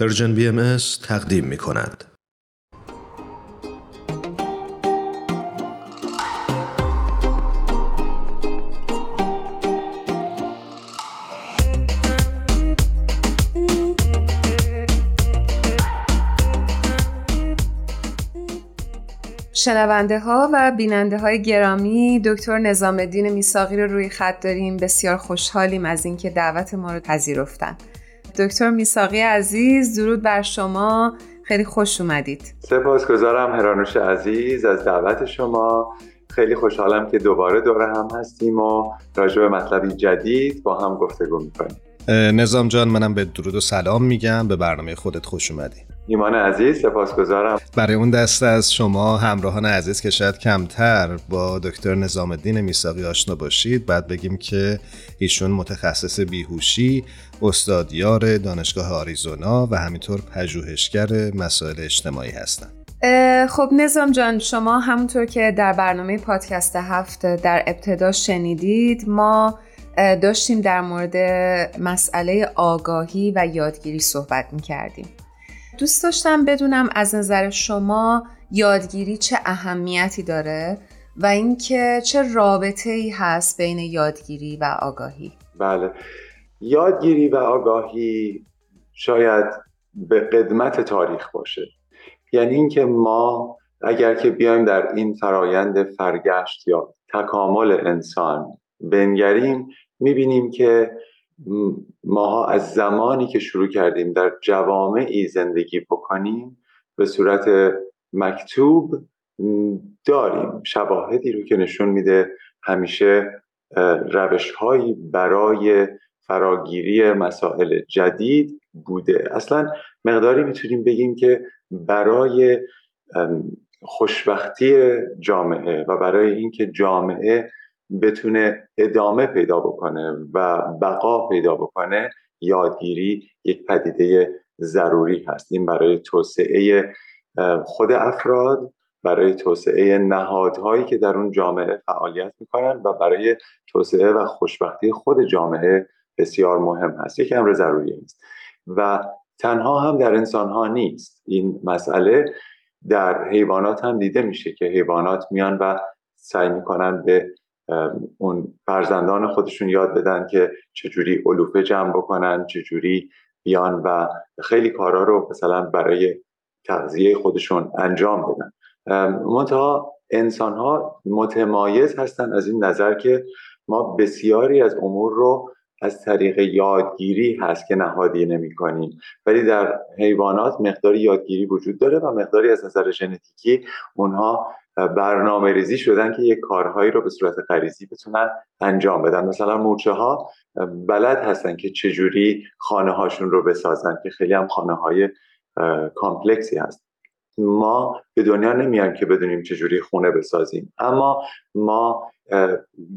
پرژن بی ام تقدیم می کند. شنونده ها و بیننده های گرامی دکتر نظام الدین میساقی رو روی خط داریم بسیار خوشحالیم از اینکه دعوت ما رو پذیرفتن دکتر میساقی عزیز درود بر شما. خیلی خوش اومدید. سپاسگزارم هرانوش عزیز از دعوت شما. خیلی خوشحالم که دوباره دوره هم هستیم و راجع به مطلبی جدید با هم گفتگو می‌کنیم. نظام جان منم به درود و سلام میگم. به برنامه خودت خوش اومدی. ایمان عزیز سپاسگزارم. برای اون دسته از شما همراهان عزیز که شاید کمتر با دکتر نظام الدین میساقی آشنا باشید بعد بگیم که ایشون متخصص بیهوشی استادیار دانشگاه آریزونا و همینطور پژوهشگر مسائل اجتماعی هستند خب نظام جان شما همونطور که در برنامه پادکست هفت در ابتدا شنیدید ما داشتیم در مورد مسئله آگاهی و یادگیری صحبت می کردیم. دوست داشتم بدونم از نظر شما یادگیری چه اهمیتی داره و اینکه چه رابطه ای هست بین یادگیری و آگاهی. بله. یادگیری و آگاهی شاید به قدمت تاریخ باشه. یعنی اینکه ما اگر که بیایم در این فرایند فرگشت یا تکامل انسان بنگریم می‌بینیم که ماها از زمانی که شروع کردیم در جوامعی زندگی بکنیم به صورت مکتوب داریم. شواهدی رو که نشون میده همیشه روش هایی برای فراگیری مسائل جدید بوده. اصلا مقداری می‌تونیم بگیم که برای خوشبختی جامعه و برای اینکه جامعه بتونه ادامه پیدا بکنه و بقا پیدا بکنه یادگیری یک پدیده ضروری هست. این برای توسعه خود افراد برای توسعه نهادهایی که در اون جامعه فعالیت می‌کنن و برای توسعه و خوشبختی خود جامعه بسیار مهم هست. یک امر ضروری است و تنها هم در انسان ها نیست. این مسئله در حیوانات هم دیده میشه که حیوانات میان و سعی می‌کنن به اون فرزندان خودشون یاد بدن که چجوری علوفه جمع بکنن چجوری بیان و خیلی کارا رو مثلا برای تغذیه خودشون انجام بدن. منتها انسان ها متمایز هستن از این نظر که ما بسیاری از امور رو از طریق یادگیری هست که نهادی نمی کنیم ولی در حیوانات مقداری یادگیری وجود داره و مقداری از نظر ژنتیکی اونها برنامه ریزی شدن که یک کارهایی رو به صورت غریزی بتونن انجام بدن. مثلا مورچه ها بلد هستن که چجوری خانه هاشون رو بسازن که خیلی هم خانه های کامپلکسی هست. ما به دنیا نمیان که بدونیم چجوری خونه بسازیم. اما ما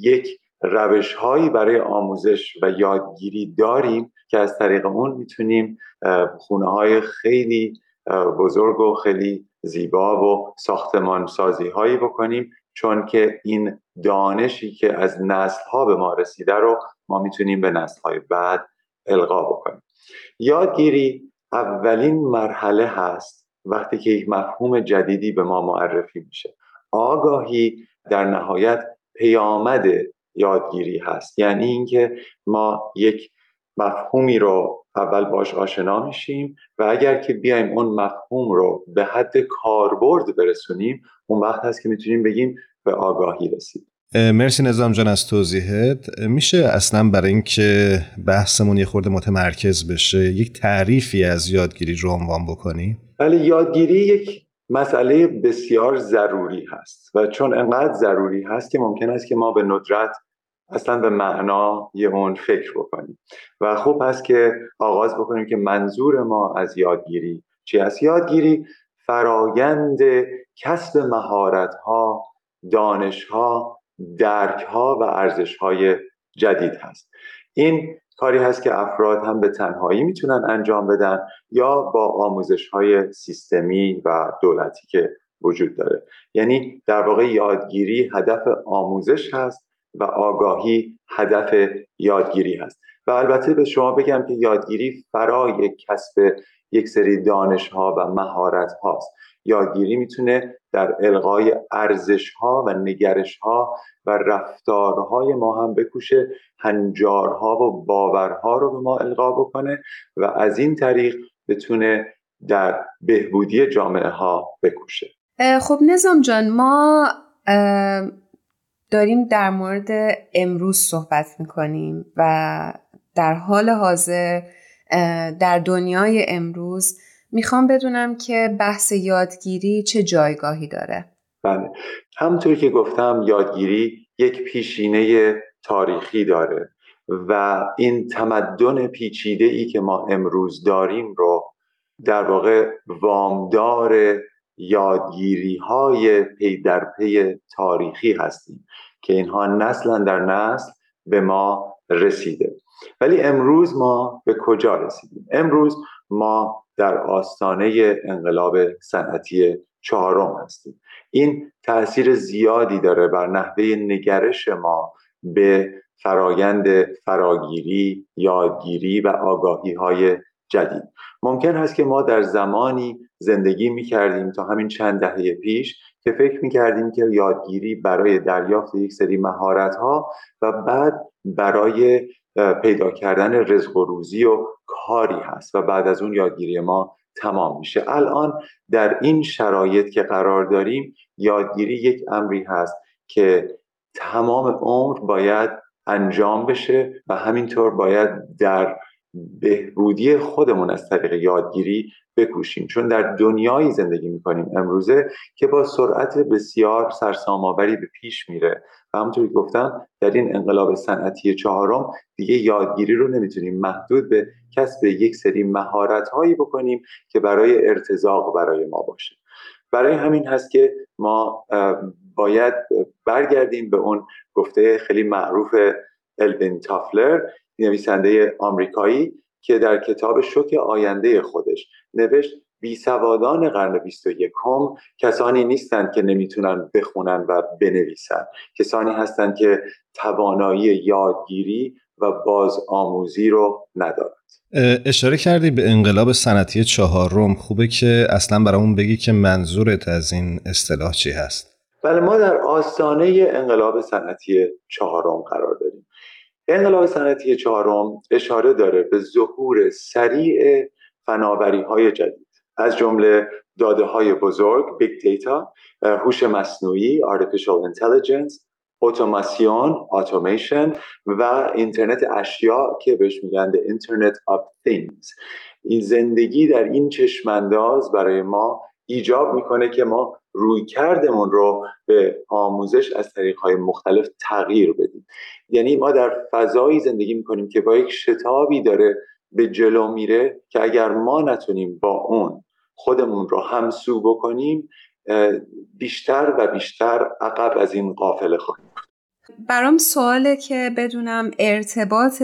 یک روش هایی برای آموزش و یادگیری داریم که از طریق اون می‌تونیم خونه های خیلی بزرگ و خیلی زیبا و ساختمان سازی هایی بکنیم. چون که این دانشی که از نسل ها به ما رسیده رو ما می‌تونیم به نسل های بعد القا بکنیم. یادگیری اولین مرحله هست وقتی که یک مفهوم جدیدی به ما معرفی میشه. آگاهی در نهایت پیامد یادگیری هست. یعنی اینکه ما یک مفهومی رو اول باش آشنا میشیم و اگر که بیایم اون مفهوم رو به حد کاربرد برسونیم اون وقت هست که می‌تونیم بگیم به آگاهی رسید مرسی نظام جان از توضیحت. میشه اصلا برای اینکه بحثمون یه خورده متمرکز بشه یک تعریفی از یادگیری رو عنوان بکنی؟ ولی یادگیری یک مسئله بسیار ضروری هست و چون انقدر ضروری هست که ممکن است که ما به ندرت اصلا به معنا یه اون فکر بکنیم. و خوب هست که آغاز بکنیم که منظور ما از یادگیری چی از یادگیری فرایند کسب مهارت ها دانش ها درک ها و ارزش های جدید هست. این کاری هست که افراد هم به تنهایی می‌تونن انجام بدن یا با آموزش های سیستمی و دولتی که وجود داره. یعنی در واقع یادگیری هدف آموزش هست و آگاهی هدف یادگیری هست. و البته به شما بگم که یادگیری فرای کسب یک سری دانش ها و مهارت هاست یادگیری می‌تونه در القای ارزش ها و نگرش ها و رفتارهای ما هم بکوشه هنجارها و باورها رو به ما القا بکنه و از این طریق بتونه در بهبودی جامعه ها بکوشه خب نظام جان ما داریم در مورد امروز صحبت می‌کنیم و در حال حاضر در دنیای امروز می‌خوام بدونم که بحث یادگیری چه جایگاهی داره. بله. همطور که گفتم یادگیری یک پیشینه تاریخی داره و این تمدن پیچیده ای که ما امروز داریم رو در واقع وامدار یادگیری های پی در پی تاریخی هستیم که اینها نسلا در نسل به ما رسیده. ولی امروز ما به کجا رسیدیم؟ امروز ما در آستانه انقلاب صنعتی چهارم هستیم. این تاثیر زیادی داره بر نحوه نگرش ما به فرایند فراگیری یادگیری و آگاهی های جدید. ممکن هست که ما در زمانی زندگی می کردیم تا همین چند دهه پیش که فکر می کردیم که یادگیری برای دریافت یک سری مهارت ها و بعد برای پیدا کردن رزق و روزی و کاری هست و بعد از اون یادگیری ما تمام میشه. الان در این شرایط که قرار داریم یادگیری یک امری هست که تمام عمر باید انجام بشه و همینطور باید در بهبودی خودمون از طریق یادگیری بکوشیم. چون در دنیایی زندگی می‌کنیم امروزه که با سرعت بسیار سرسام‌آوری به پیش میره. و همونطوری گفتم در این انقلاب صنعتی چهارم دیگه یادگیری رو نمی‌تونیم محدود به کسب یک سری مهارت هایی بکنیم که برای ارتزاق برای ما باشه. برای همین هست که ما باید برگردیم به اون گفته خیلی معروف الوین تافلر نویسنده آمریکایی که در کتاب شوک آینده خودش نوشت بیسوادان قرن 21 کسانی نیستند که نمی‌تونن بخونن و بنویسن. کسانی هستند که توانایی یادگیری و باز آموزی رو ندارند. اشاره کردی به انقلاب صنعتی چهارم. خوبه که اصلا برامون بگی که منظورت از این اصطلاح چی هست. بله ما در آستانه انقلاب صنعتی چهارم قرار داریم. انقلاب صنعتی چهارم اشاره داره به ظهور سریع فناوری های جدید. از جمله داده های بزرگ big data هوش مصنوعی artificial intelligence اتوماسیون اتوماسیون و اینترنت اشیا که بهش میگن اینترنت of things. این زندگی در این چشمانداز برای ما ایجاب می‌کنه که ما روی کردمون رو به آموزش از طریقهای مختلف تغییر بدیم یعنی ما در فضایی زندگی می‌کنیم که با یک شتابی داره به جلو میره که اگر ما نتونیم با اون خودمون رو همسو بکنیم بیشتر و بیشتر عقب از این قافله خواهیم برام سواله که بدونم ارتباط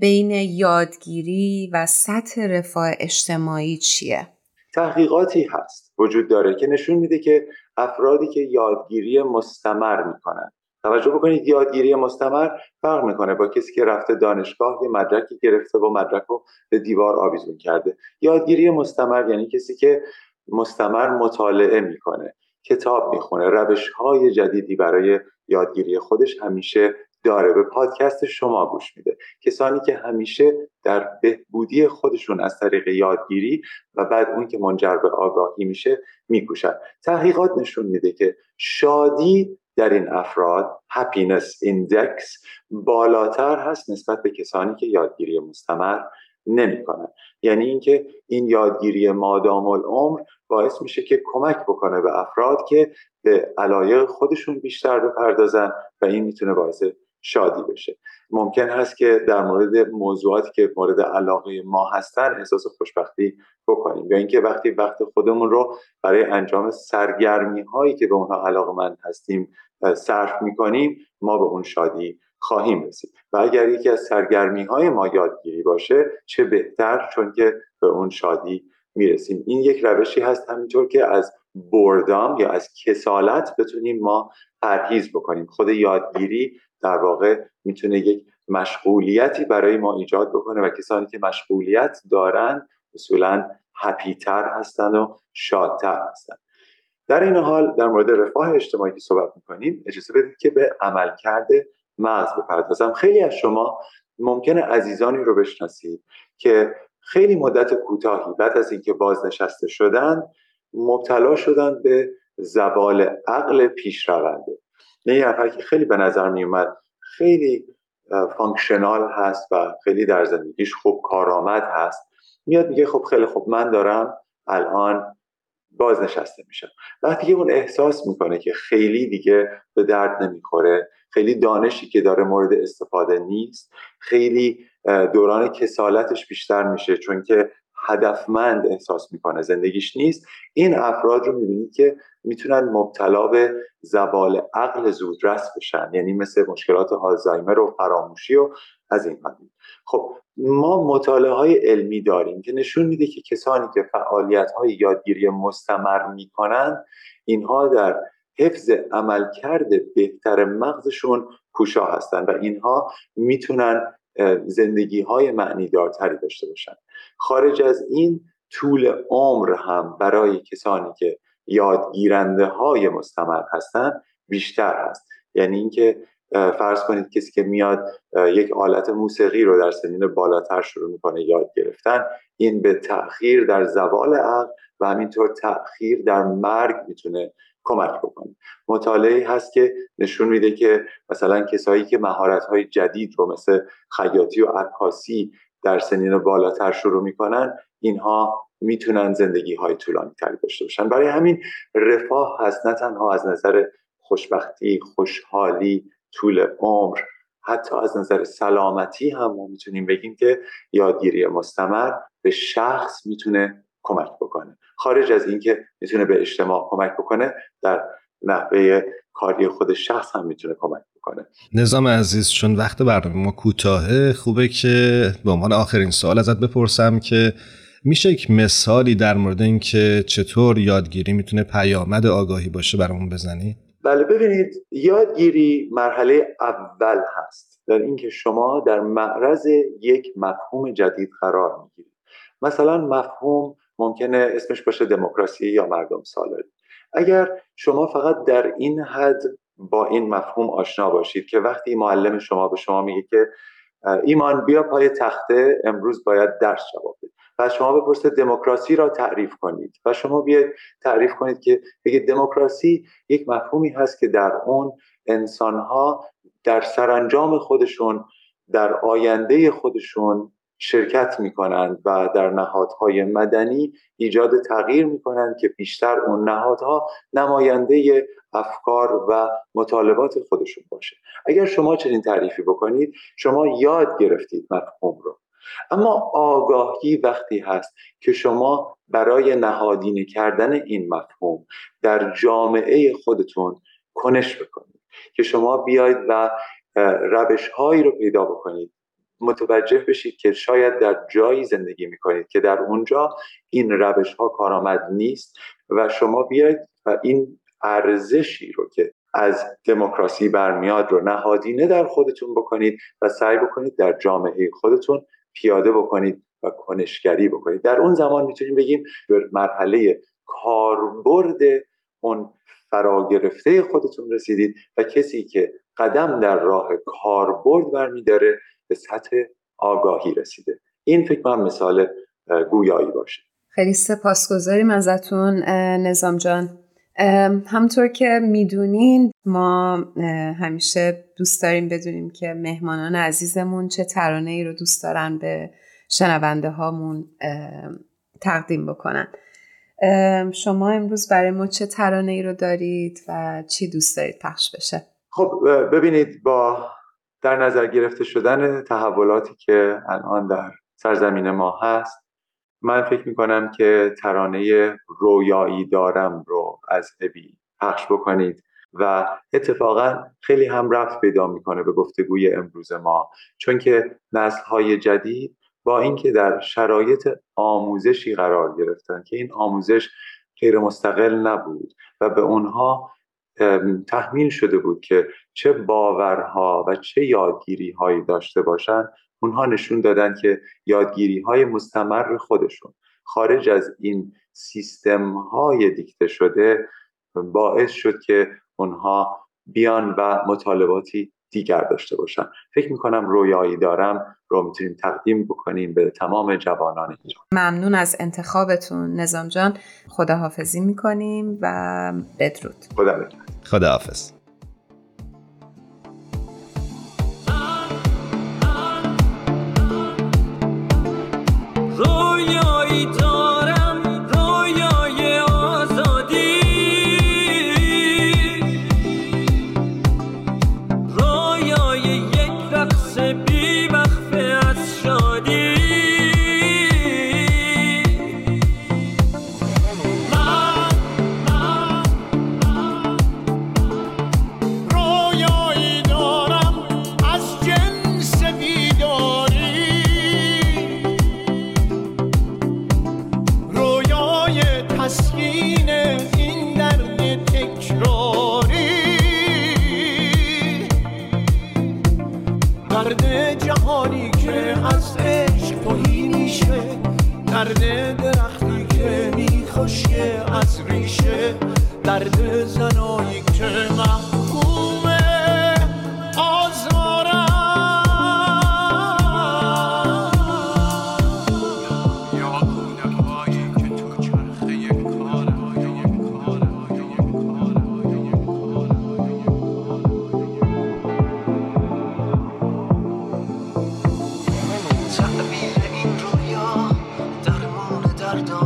بین یادگیری و سطح رفاه اجتماعی چیه؟ تحقیقاتی هست. وجود داره که نشون میده که افرادی که یادگیری مستمر می‌کنن. توجه بکنید یادگیری مستمر فرق می‌کنه با کسی که رفته دانشگاه یه مدرکی گرفته و مدرک رو به دیوار آویزون کرده. یادگیری مستمر یعنی کسی که مستمر مطالعه می‌کنه کتاب می‌خونه روش های جدیدی برای یادگیری خودش همیشه داره به پادکست شما گوش میده. کسانی که همیشه در بهبودی خودشون از طریق یادگیری و بعد اون که منجر به آگاهی میشه میکوشن. تحقیقات نشون میده که شادی در این افراد happiness index بالاتر هست نسبت به کسانی که یادگیری مستمر نمی‌کنن. یعنی اینکه این یادگیری مادام العمر باعث میشه که کمک بکنه به افراد که به علایق خودشون بیشتر بپردازن و این می‌تونه باعث شادی بشه. ممکن هست که در مورد موضوعاتی که مورد علاقه ما هستن احساس خوشبختی بکنیم یا اینکه وقتی وقت خودمون رو برای انجام سرگرمی هایی که به اونها علاقه هستیم صرف می‌کنیم ما به اون شادی خواهیم رسید. و اگر یکی از سرگرمی های ما یادگیری باشه چه بهتر؟ چون که به اون شادی می‌رسیم. این یک روشی هست همینطور که از بردام یا از کسالت بتونیم ما پرهیز بکنیم. خود یادگیری در واقع می‌تونه یک مشغولیتی برای ما ایجاد بکنه و کسانی که مشغولیت دارن اصولا هپیتر هستن و شادتر هستن. در این حال در مورد رفاه اجتماعی که صحبت می‌کنیم اجازه بدید که به عملکرد مغز بپردازم. خیلی از شما ممکنه عزیزانی رو بشناسید که خیلی مدت کوتاهی بعد از اینکه بازنشسته شدن مبتلا شدن به زبال عقل پیشرونده. یه که خیلی به نظر می اومد خیلی فانکشنال هست و خیلی در زندگیش خوب کارآمد هست میاد میگه خب خیلی خوب من دارم الان بازنشسته میشم. وقتی که اون احساس می‌کنه که خیلی دیگه به درد نمی‌خوره خیلی دانشی که داره مورد استفاده نیست خیلی دوران کسالتش بیشتر میشه چون که هدفمند احساس می‌کنه زندگیش نیست. این افراد رو می‌بینید که می‌تونن مبتلا به زوال عقل زودرس بشن یعنی مثل مشکلات آلزایمر و فراموشی و از این قبیل. خب ما مطالعه های علمی داریم که نشون میده که کسانی که فعالیت های یادگیری مستمر می‌کنن اینها در حفظ عملکرد بهتر مغزشون کوشا هستن و اینها می‌تونن زندگی های معنی دارتری داشته باشن. خارج از این طول عمر هم برای کسانی که یادگیرنده های مستمر هستن بیشتر هست. یعنی اینکه فرض کنید کسی که میاد یک آلت موسیقی رو در سنین بالاتر شروع می‌کنه یاد گرفتن این به تأخیر در زوال عقل و همینطور تأخیر در مرگ می‌تونه کمک بکنه. مطالعه هست که نشون میده که مثلا کسایی که مهارت های جدید رو مثل خیاطی و عکاسی در سنین بالاتر شروع می‌کنن اینها می‌تونن زندگی های طولانی تری داشته باشن. برای همین رفاه هست نه تنها از نظر خوشبختی خوشحالی طول عمر حتی از نظر سلامتی هم ما می‌تونیم بگیم که یادگیری مستمر به شخص می‌تونه کمک بکنه. خارج از اینکه می‌تونه به اجتماع کمک بکنه در نحوه کاری خود شخص هم می‌تونه کمک بکنه. نظام عزیز چون وقت برنامه ما کوتاهه خوبه که به عنوان آخرین سوال ازت بپرسم که میشه یک مثالی در مورد اینکه چطور یادگیری می‌تونه پیامد آگاهی باشه برامون بزنی؟ بله ببینید یادگیری مرحله اول هست. در اینکه شما در معرض یک مفهوم جدید قرار می‌گیرید. مثلا مفهوم ممکنه اسمش باشه دموکراسی یا مردم سالاری. اگر شما فقط در این حد با این مفهوم آشنا باشید که وقتی معلم شما به شما میگه که ایمان بیا پای تخته امروز باید درس جواب بدید و شما بپرسید دموکراسی را تعریف کنید. و شما بیاید تعریف کنید که بگید دموکراسی یک مفهومی هست که در اون انسانها در سرانجام خودشون در آینده خودشون شرکت می کنند و در نهادهای مدنی ایجاد تغییر می کنند که بیشتر اون نهادها نماینده افکار و مطالبات خودشون باشه. اگر شما چنین تعریفی بکنید شما یاد گرفتید مفهوم رو. اما آگاهی وقتی هست که شما برای نهادینه کردن این مفهوم در جامعه خودتون کنش بکنید که شما بیاید و روش هایی رو پیدا بکنید متوجه بشید که شاید در جایی زندگی می‌کنید که در اونجا این روش ها کارآمد نیست و شما بیاید و این ارزشی رو که از دموکراسی برمیاد رو نهادینه در خودتون بکنید و سعی بکنید در جامعه خودتون پیاده بکنید و کنشگری بکنید. در اون زمان می‌تونیم بگیم به مرحله کاربرد اون فرا گرفته خودتون رسیدید و کسی که قدم در راه کاربرد برمیداره به سطح آگاهی رسیده. این فکر من مثال گویایی باشه. خیلی سپاسگزاریم ازتون نظام جان. همطور که می‌دونین ما همیشه دوست داریم بدونیم که مهمانان عزیزمون چه ترانه ای رو دوست دارن به شنونده هامون تقدیم بکنن. شما امروز برای ما چه ترانه ای رو دارید و چی دوست دارید پخش بشه؟ خب ببینید با در نظر گرفته شدن تحولاتی که الان در سرزمین ما هست من فکر می‌کنم که ترانه رویایی دارم رو از ابی پخش بکنید و اتفاقا خیلی هم رفت پیدا می‌کنه به گفتگوی امروز ما. چون که نسل های جدید با اینکه در شرایط آموزشی قرار گرفتن که این آموزش غیر مستقل نبود و به اونها تحمیل شده بود که چه باورها و چه یادگیری هایی داشته باشن. اونها نشون دادن که یادگیری های مستمر خودشون خارج از این سیستم های دیکته شده باعث شد که اونها بیان و مطالباتی دیگر داشته باشن فکر می‌کنم رویایی دارم رو می‌تونیم تقدیم بکنیم به تمام جوانان ایران ممنون از انتخابتون نظام جان. خداحافظی می‌کنیم و بدرود. خدا بدرود خداحافظ. درد درختی که میخوشه از ریشه درد زنایی که محکوم to me. don't know.